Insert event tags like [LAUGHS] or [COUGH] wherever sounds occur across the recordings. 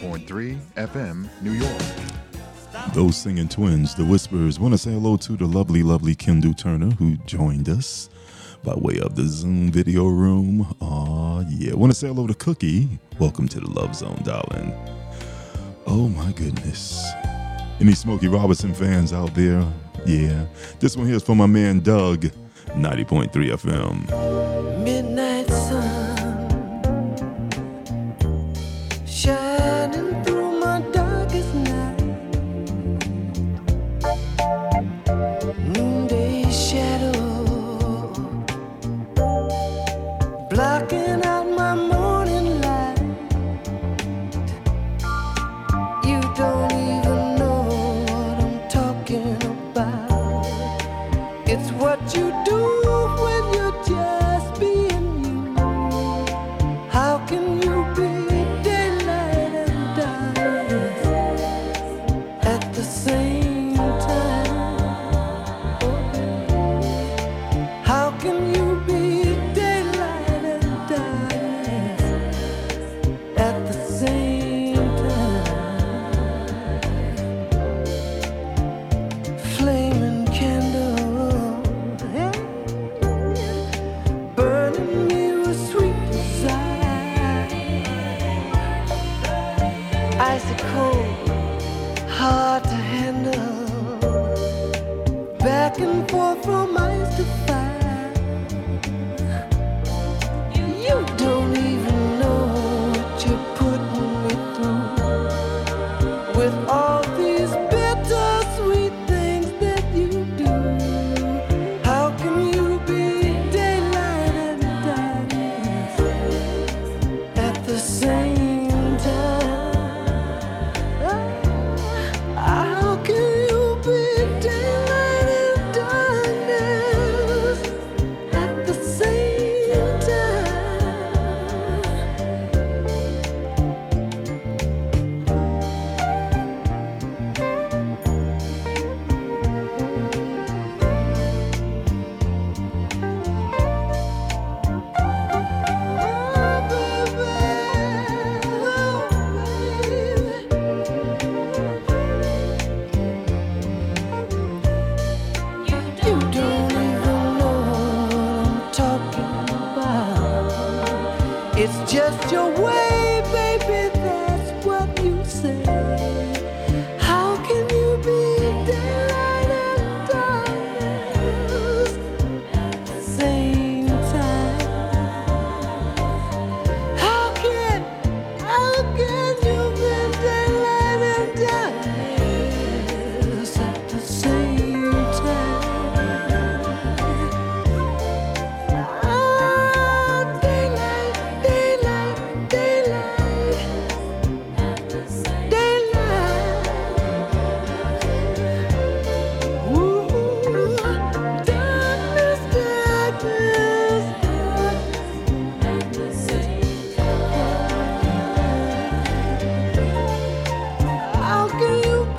three FM, New York. Those singing twins, the Whispers, want to say hello to the lovely, lovely Kendu Turner who joined us by way of the Zoom video room. Aw, yeah. Want to say hello to Cookie. Welcome to the Love Zone, darling. Oh my goodness. Any Smokey Robinson fans out there? Yeah. This one here is for my man Doug, 90.3 FM. Midnight Sun.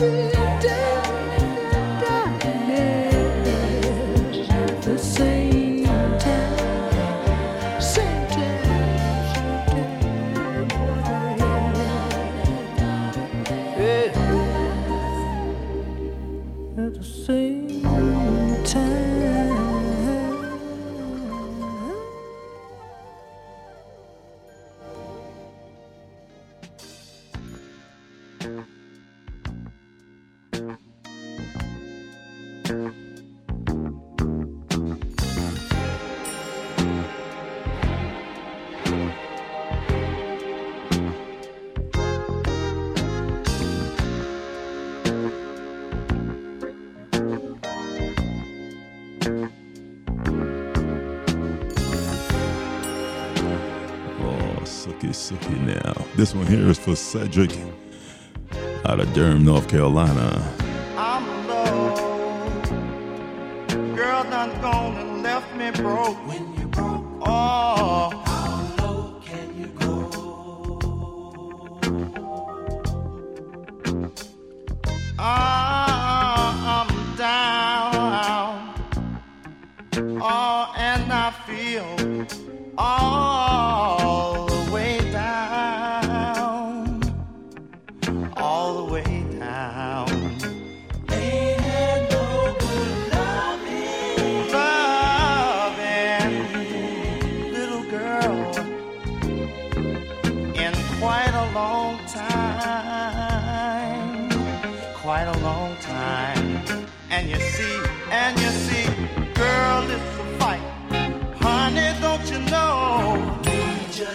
be This one here is for Cedric out of Durham, North Carolina.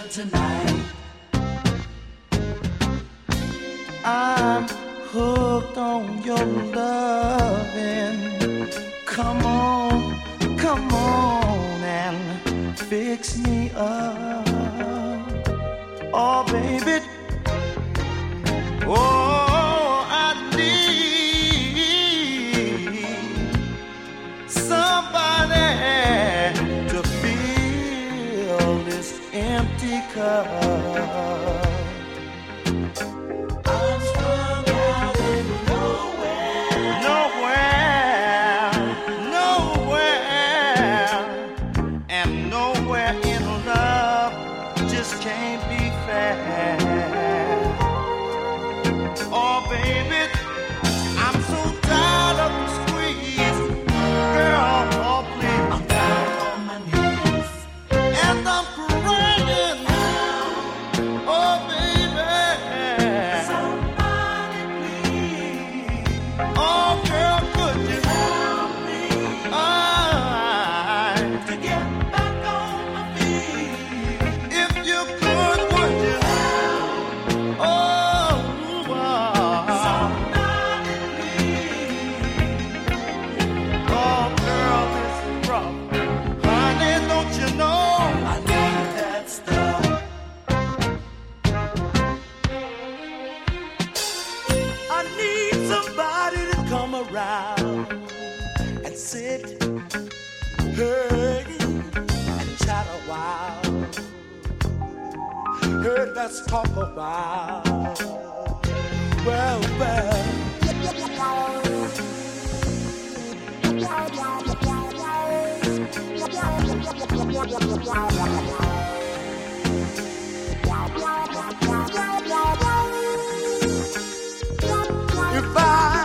tonight. I'm hooked on your loving. Come on, come on and fix me up. Oh, baby let's talk about. Well, well. If I,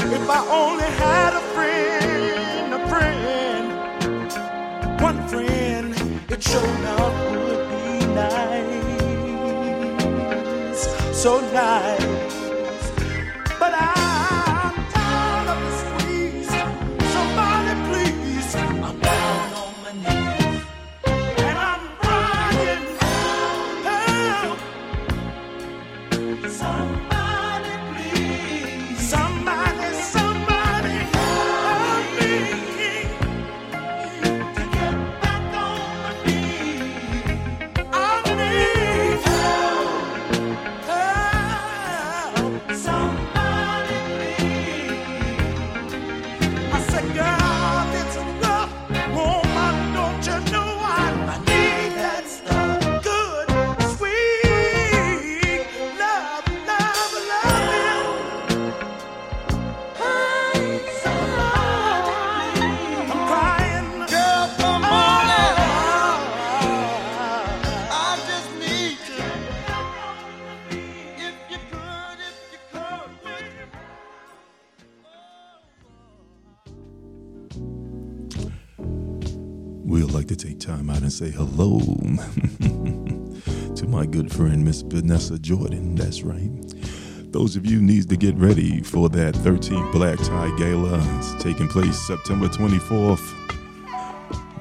if I only had a friend, a friend, one friend, it sure enough. so nice. say hello [LAUGHS] to my good friend, Miss Vanessa Jordan. That's right. Those of you needs to get ready for that 13th Black Tie Gala. It's taking place September 24th.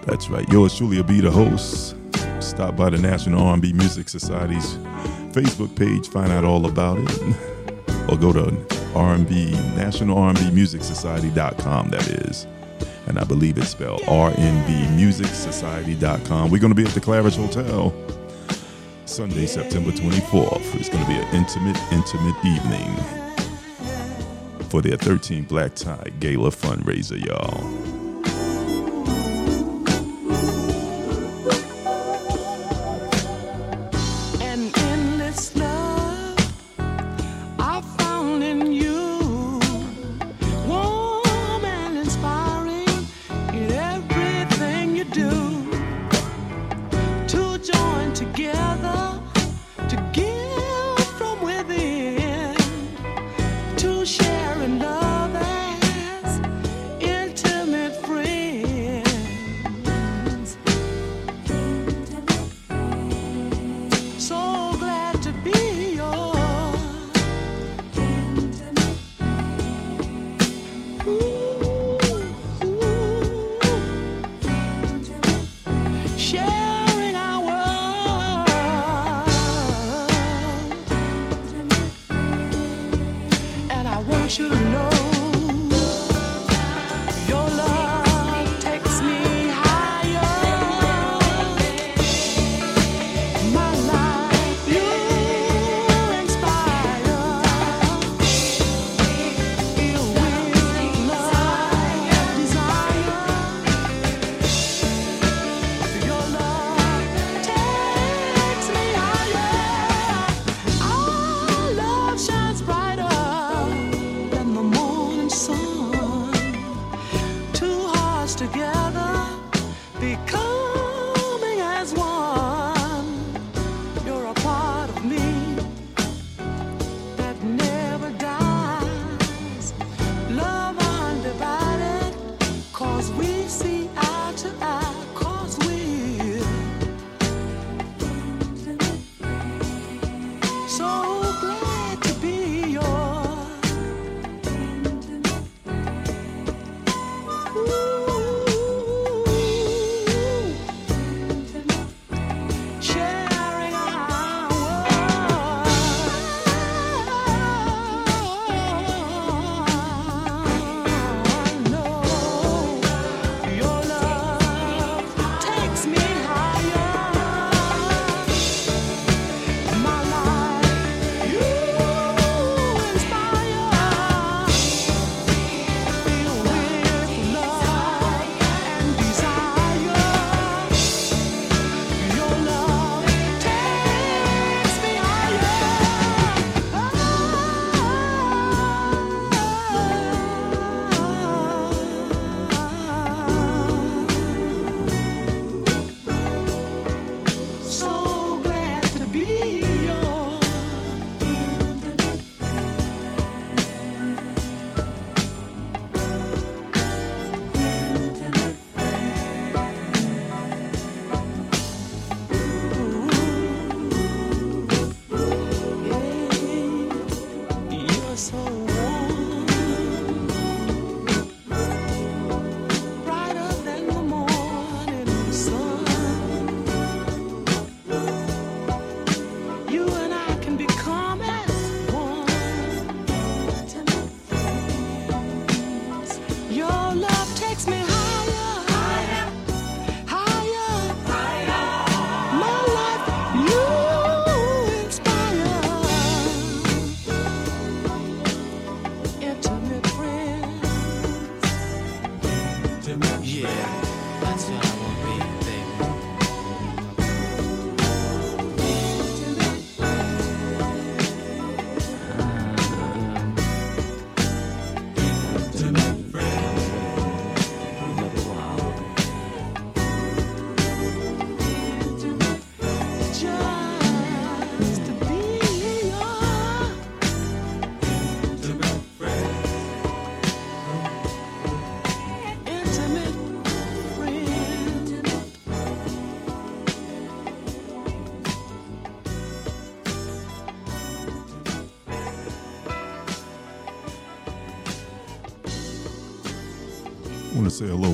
That's right. Yours truly will be the host. Stop by the National R&B Music Society's Facebook page, find out all about it, or go to rnbnationalrnbmusicsociety.com. National R&B Music Society.com. That is and I believe it's spelled rnbmusicsociety.com. We're going to be at the Claridge Hotel Sunday, September 24th. It's going to be an intimate, intimate evening for their 13 Black Tie Gala fundraiser, y'all.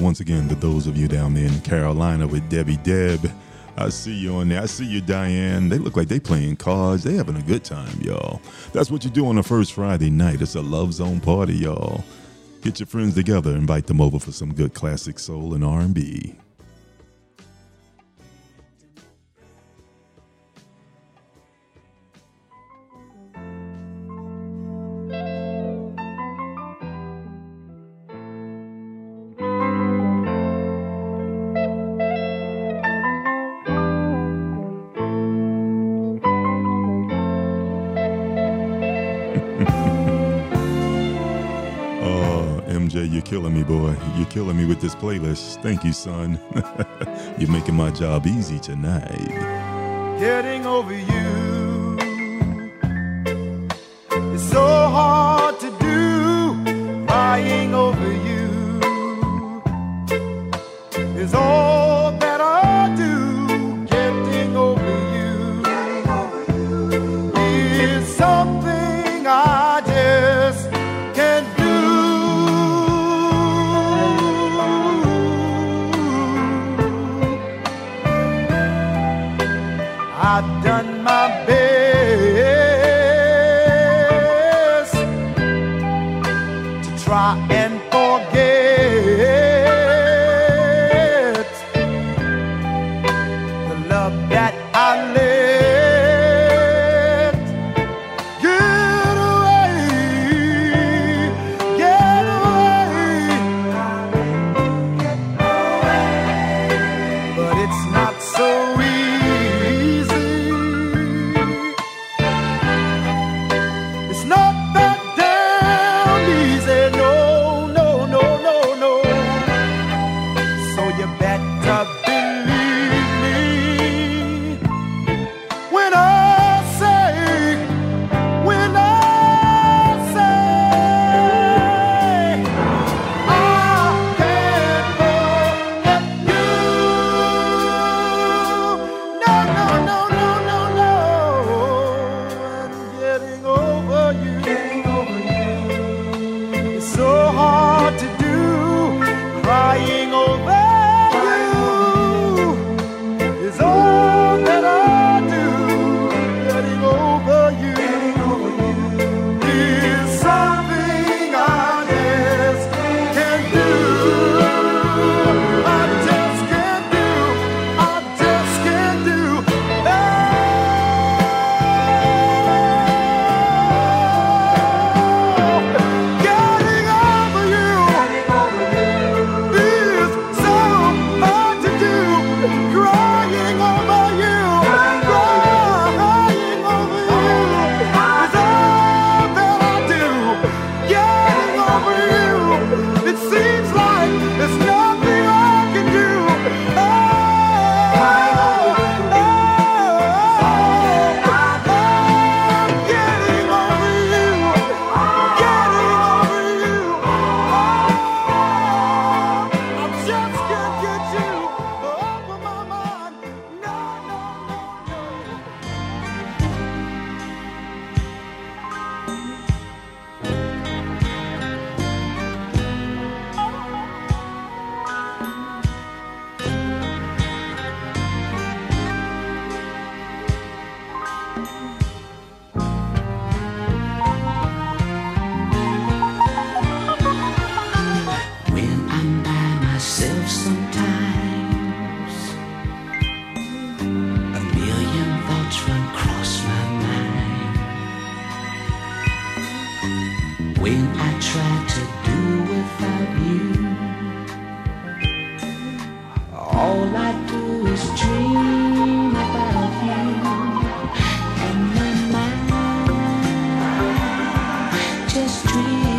Once again to those of you down there in Carolina with Debbie Deb. I see you on there. I see you, Diane. They look like they playing cards. They having a good time, y'all. That's what you do on the first Friday night. It's a love zone party, y'all. Get your friends together, invite them over for some good classic soul and R&B. MJ, you're killing me, boy. You're killing me with this playlist. Thank you, son. [LAUGHS] you're making my job easy tonight. Getting over you is so hard. just dream.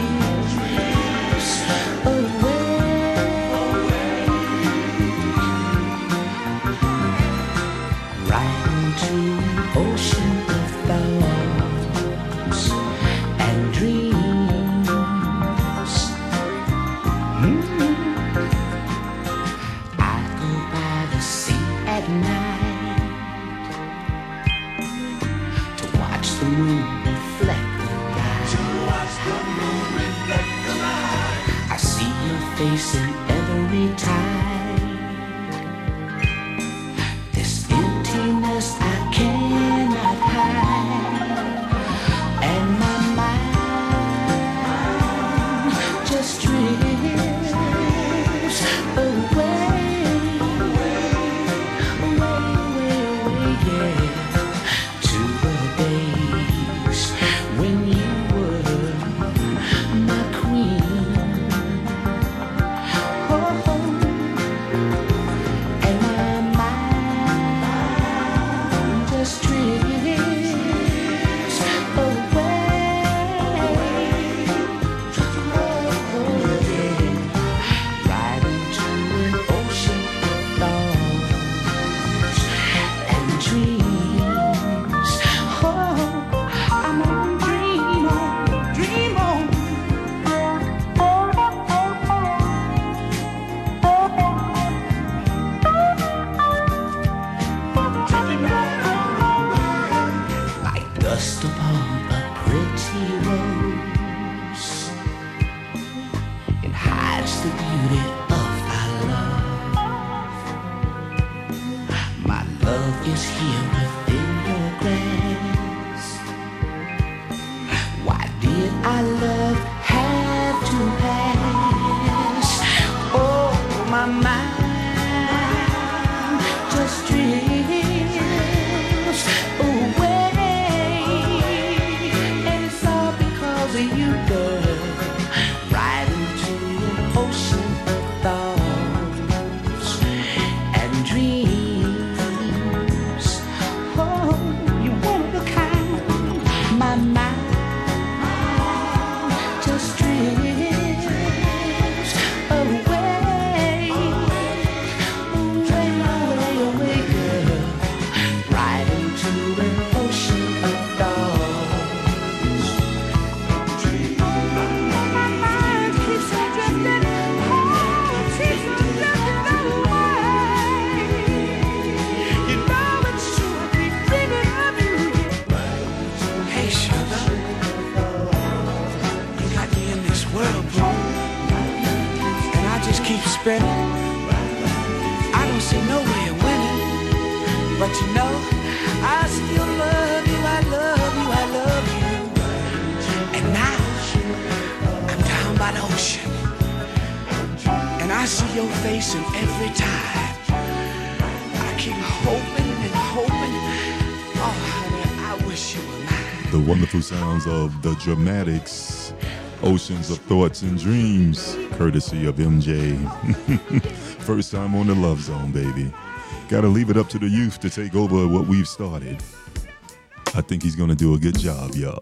Love is here within sounds of the dramatics, oceans of thoughts and dreams, courtesy of MJ. [LAUGHS] First time on the Love Zone, baby. Gotta leave it up to the youth to take over what we've started. I think he's gonna do a good job, y'all.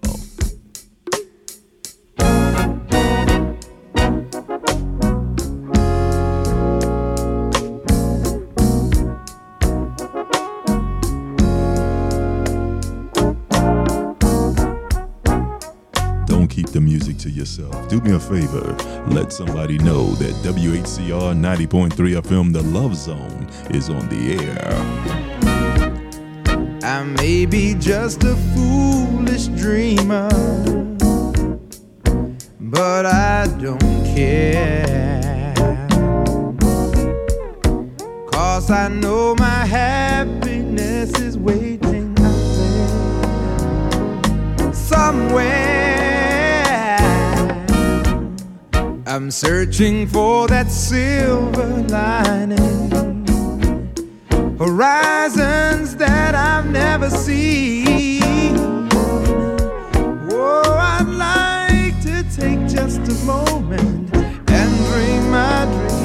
Yourself. Do me a favor. Let somebody know that WHCR 90.3 FM, The Love Zone, is on the air. I may be just a foolish dreamer, but I don't care. Cause I know my happiness I'm searching for that silver lining horizons that I've never seen. Oh, I'd like to take just a moment and dream my dream.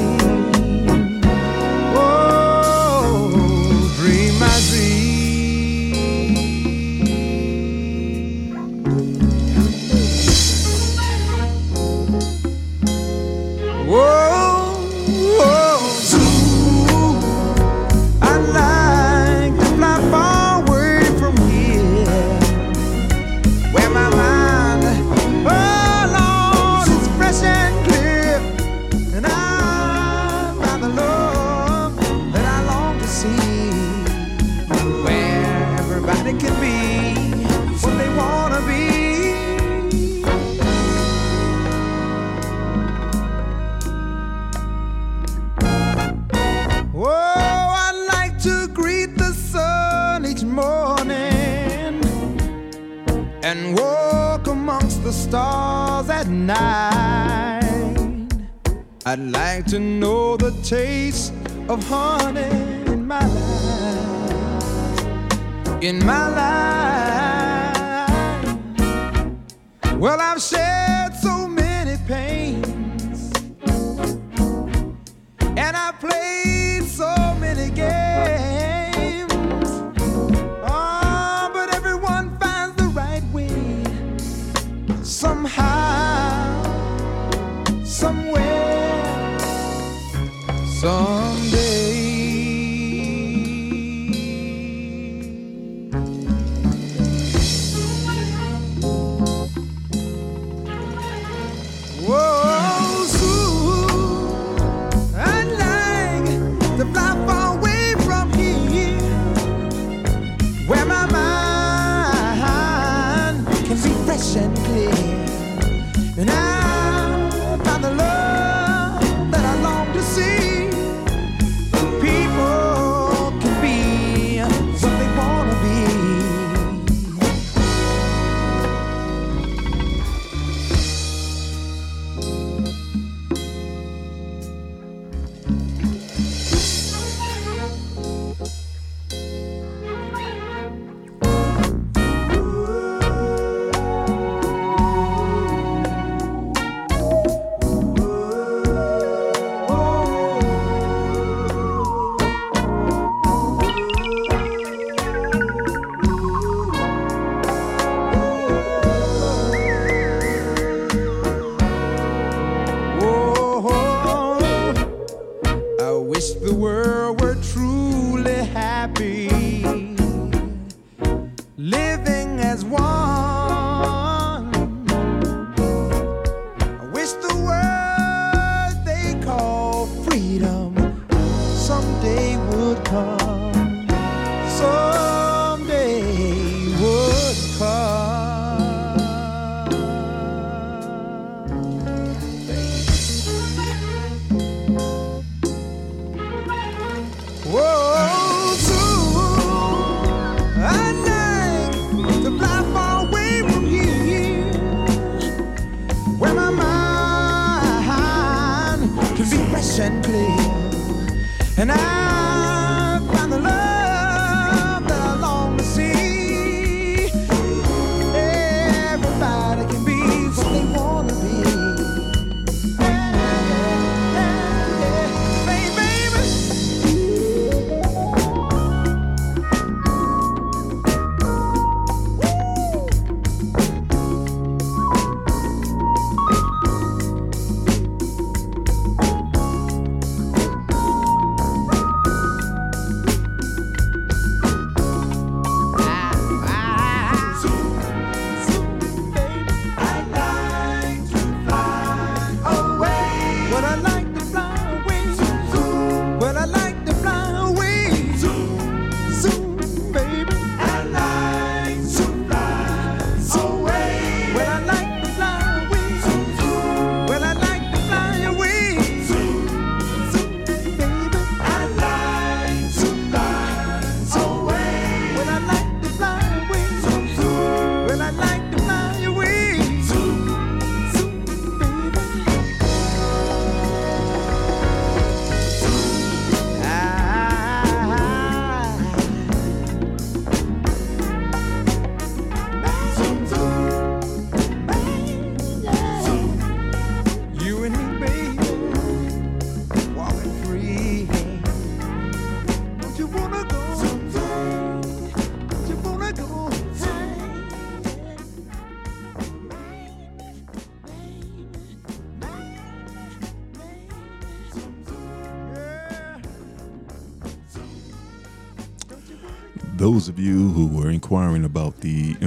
Stars at night. I'd like to know the taste of honey in my life. In my life. Well, I've shared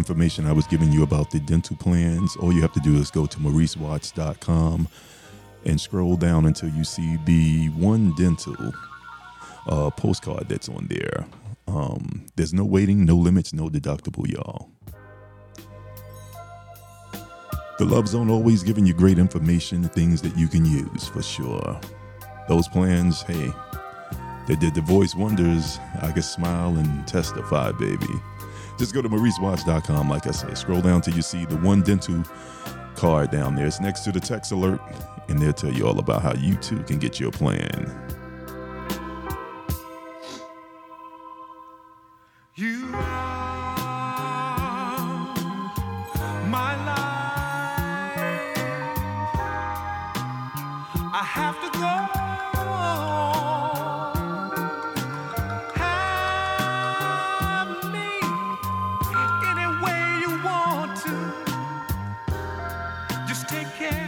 information I was giving you about the dental plans, all you have to do is go to mauricewatts.com and scroll down until you see the one dental uh, postcard that's on there. Um, there's no waiting, no limits, no deductible, y'all. The Love Zone always giving you great information, things that you can use for sure. Those plans, hey, they did the voice wonders. I can smile and testify, baby. Just go to mauricewatts.com, like I said. Scroll down till you see the one dental card down there. It's next to the text alert, and they'll tell you all about how you too can get your plan. You care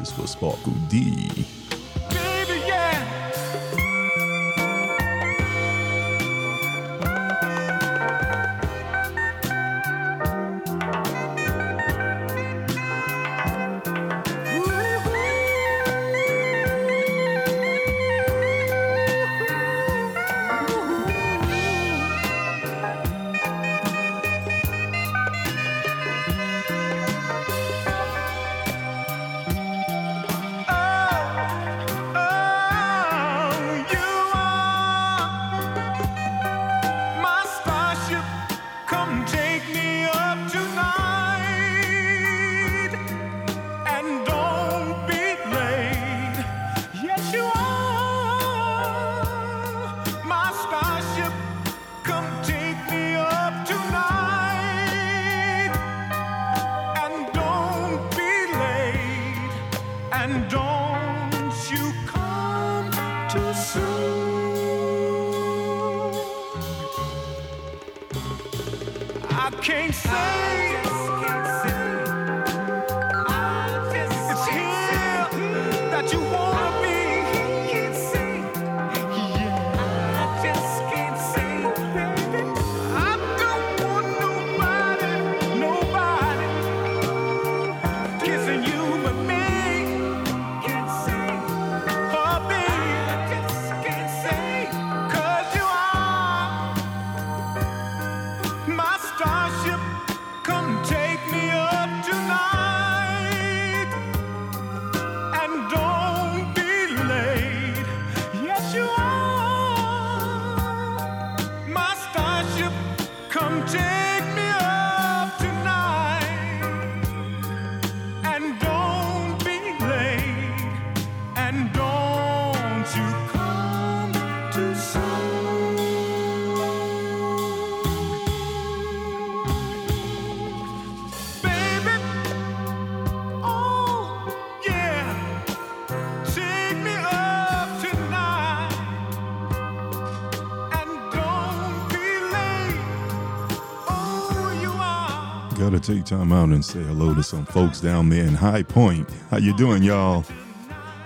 is for Sparkle D. take time out and say hello to some folks down there in High Point. How you doing, y'all?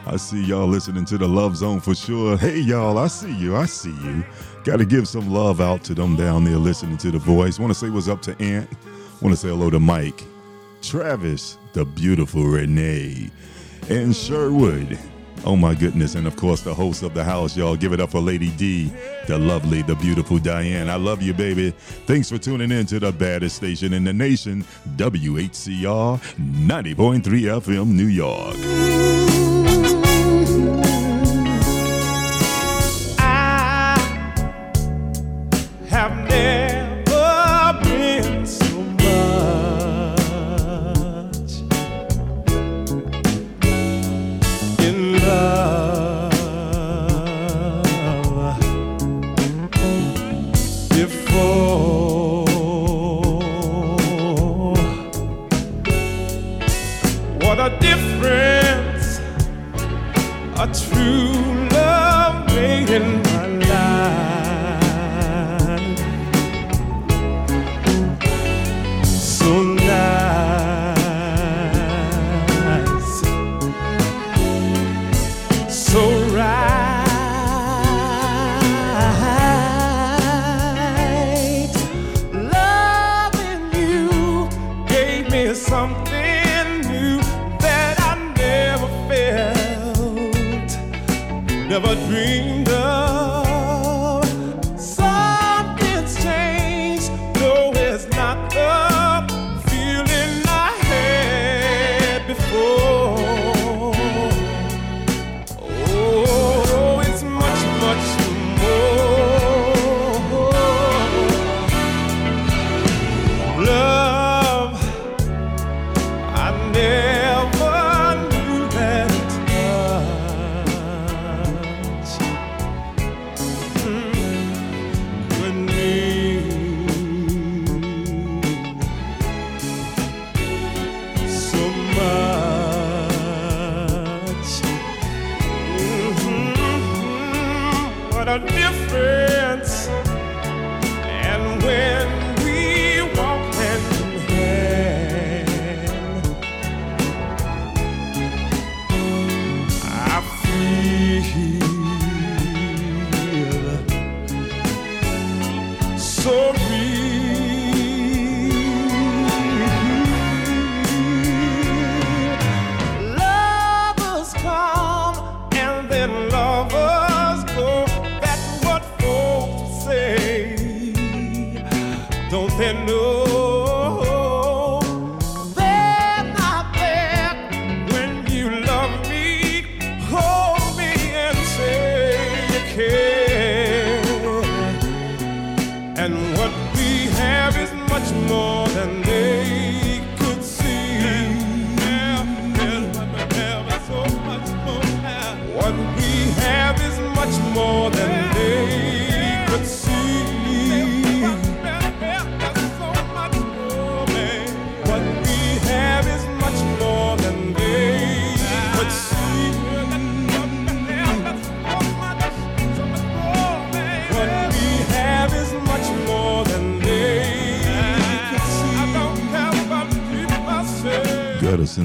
I see y'all listening to the Love Zone for sure. Hey, y'all, I see you. I see you. Gotta give some love out to them down there listening to the voice. Want to say what's up to Aunt. Want to say hello to Mike, Travis, the beautiful Renee, and Sherwood. Oh my goodness, and of course the host of the house, y'all. Give it up for Lady D, the lovely, the beautiful Diane. I love you, baby. Thanks for tuning in to the baddest station in the nation, WHCR 90.3 FM, New York. I have never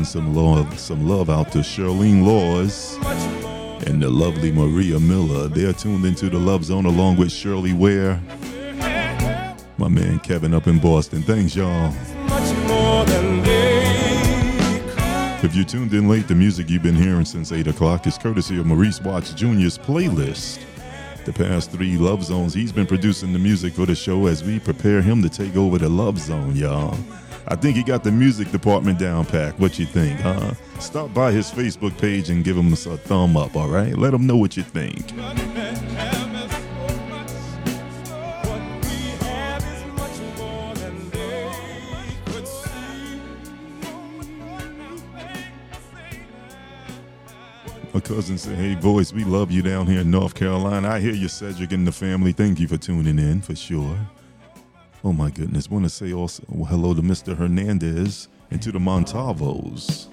some love, some love out to Charlene Laws and the lovely Maria Miller. They're tuned into the Love Zone along with Shirley Ware. My man Kevin up in Boston. Thanks, y'all. If you tuned in late, the music you've been hearing since 8 o'clock is courtesy of Maurice Watts Jr.'s playlist. The past three Love Zones, he's been producing the music for the show as we prepare him to take over the Love Zone, y'all. I think he got the music department down packed. What you think, huh? Stop by his Facebook page and give him a thumb up, all right? Let him know what you think. My cousin said, Hey, boys, we love you down here in North Carolina. I hear you, Cedric, and the family. Thank you for tuning in for sure. Oh, my goodness. Want to say also hello to Mr. Hernandez and to the Montavos.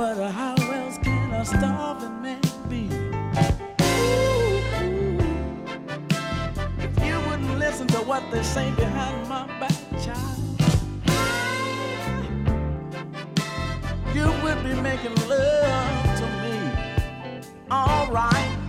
But how else can a starving man be? If you wouldn't listen to what they say behind my back, child, you would be making love to me. All right.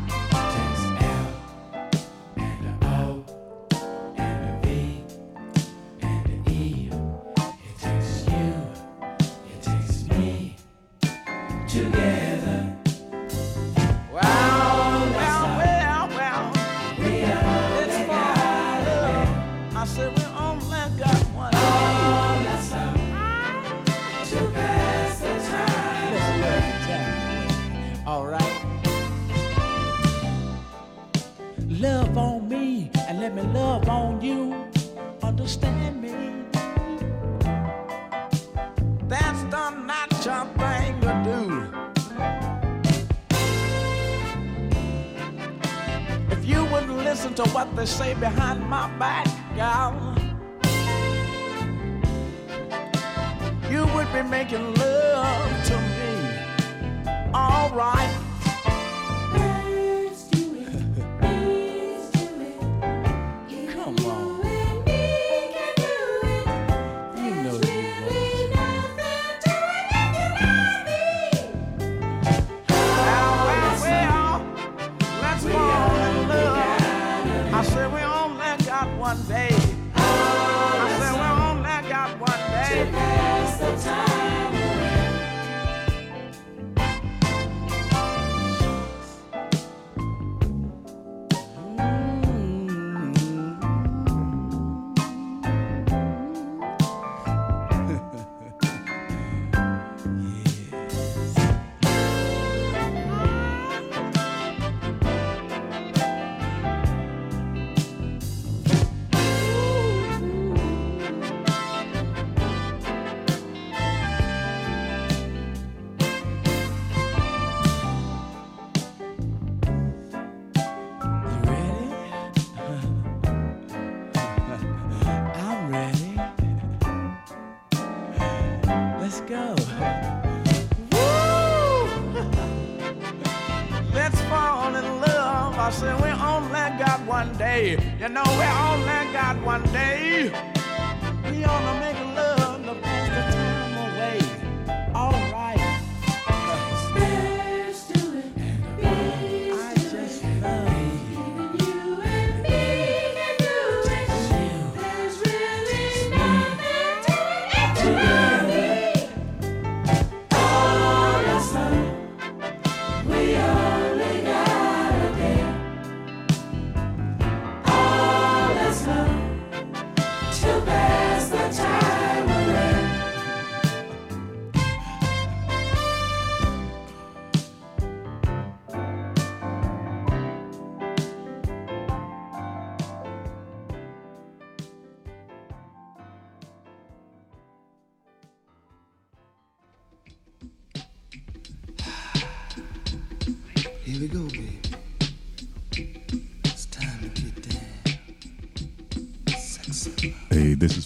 You know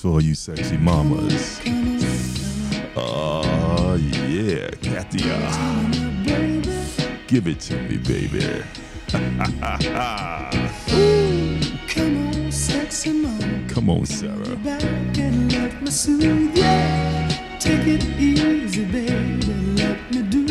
to all you sexy mamas. Oh, uh, yeah, Katia. Give it to me, baby. Come on, sexy mama. Come on, Sarah. Take it easy, baby. Let me do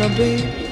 wanna be.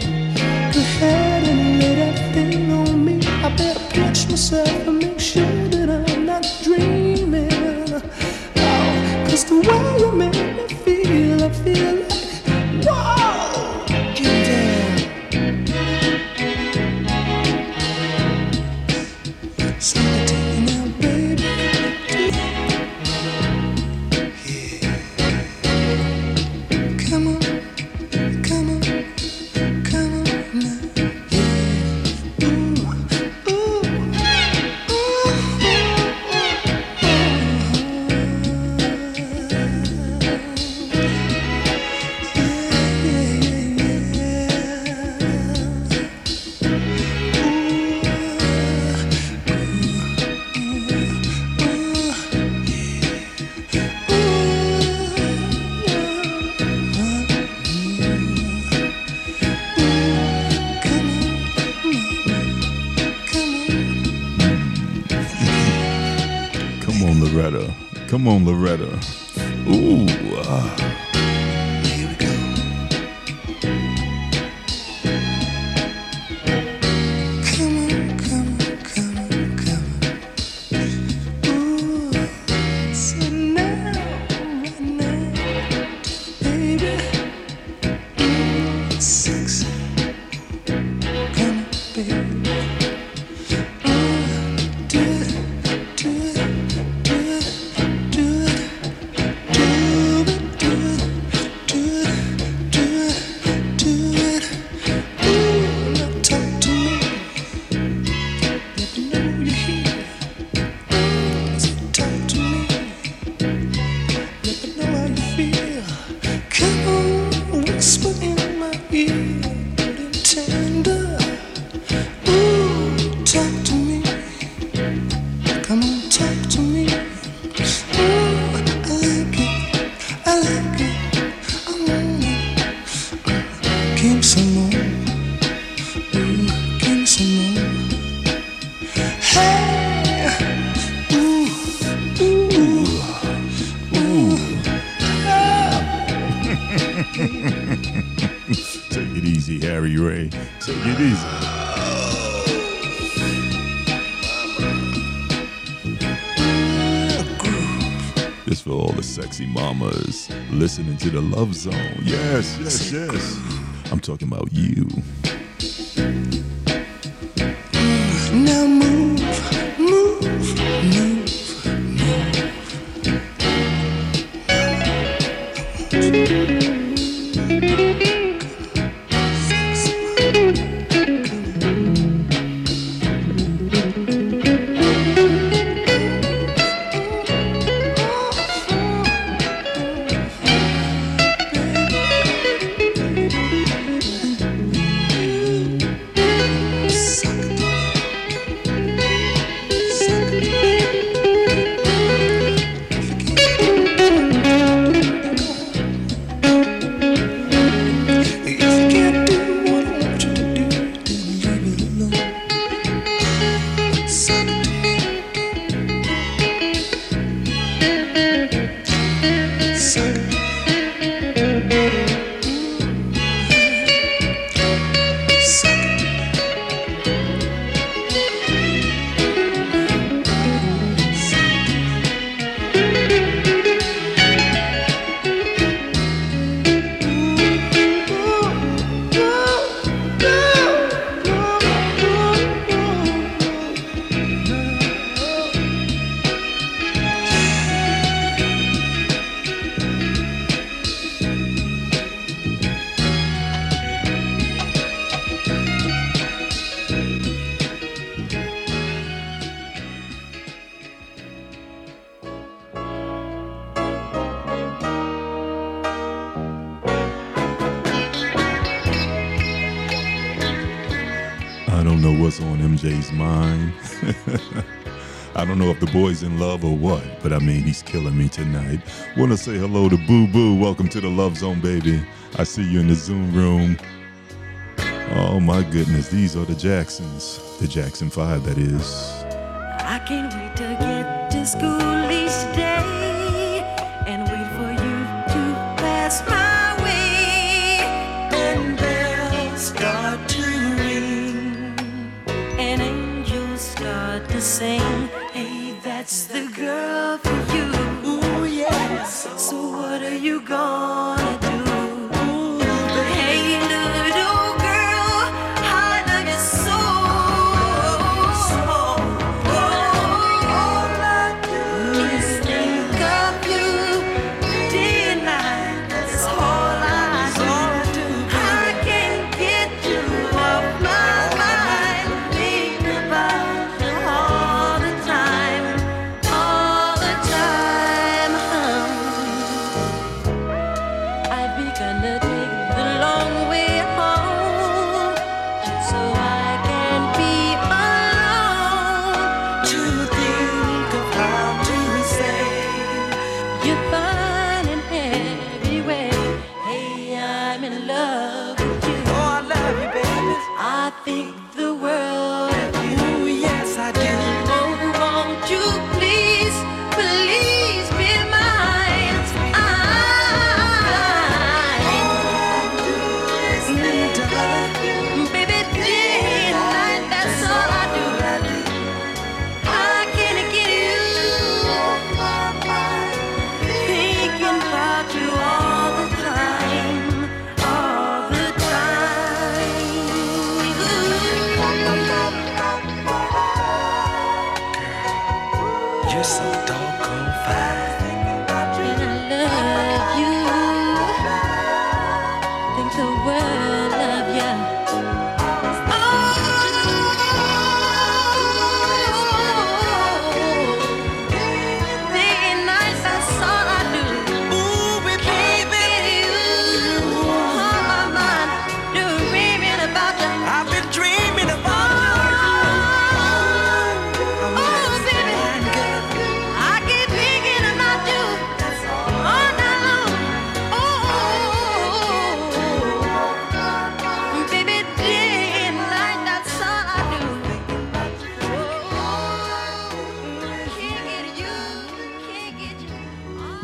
listening to the Love Zone. Yes, yes, yes. I'm talking about you. killing me tonight. Want to say hello to Boo Boo. Welcome to the Love Zone, baby. I see you in the Zoom room. Oh my goodness, these are the Jacksons. The Jackson 5, that is. I can't wait to get to school.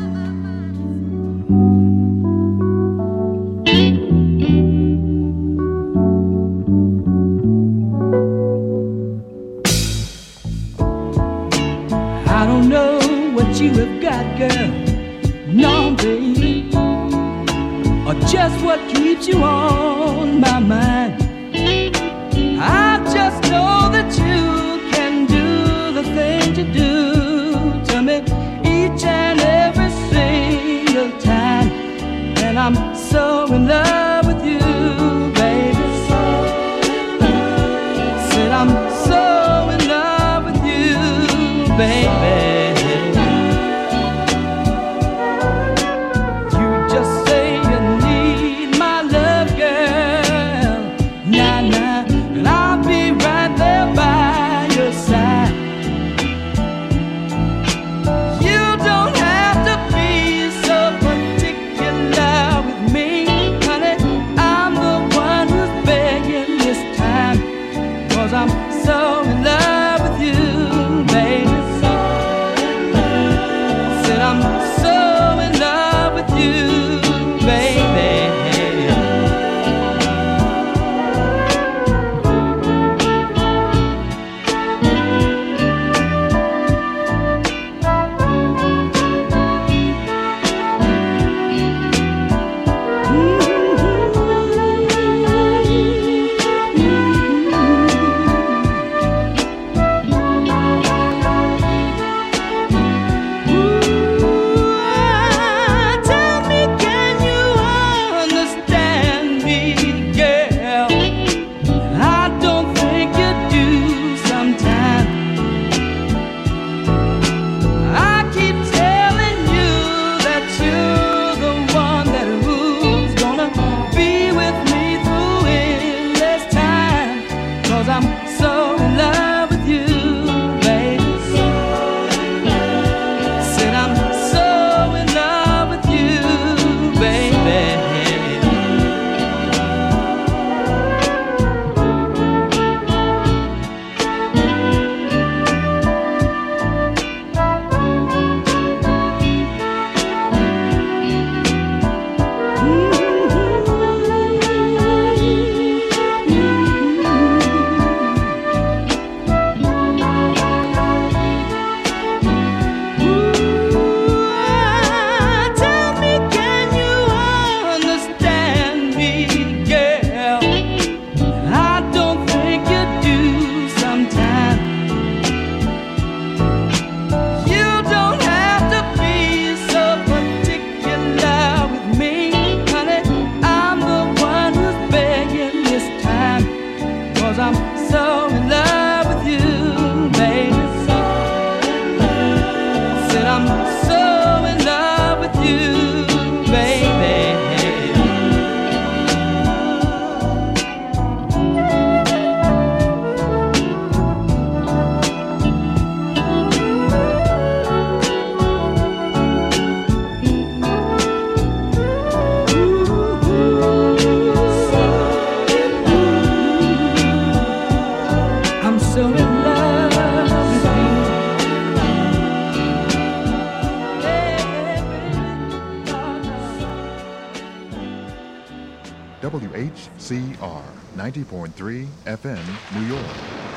Mm-hmm. WHCR 90.3 FM, New York.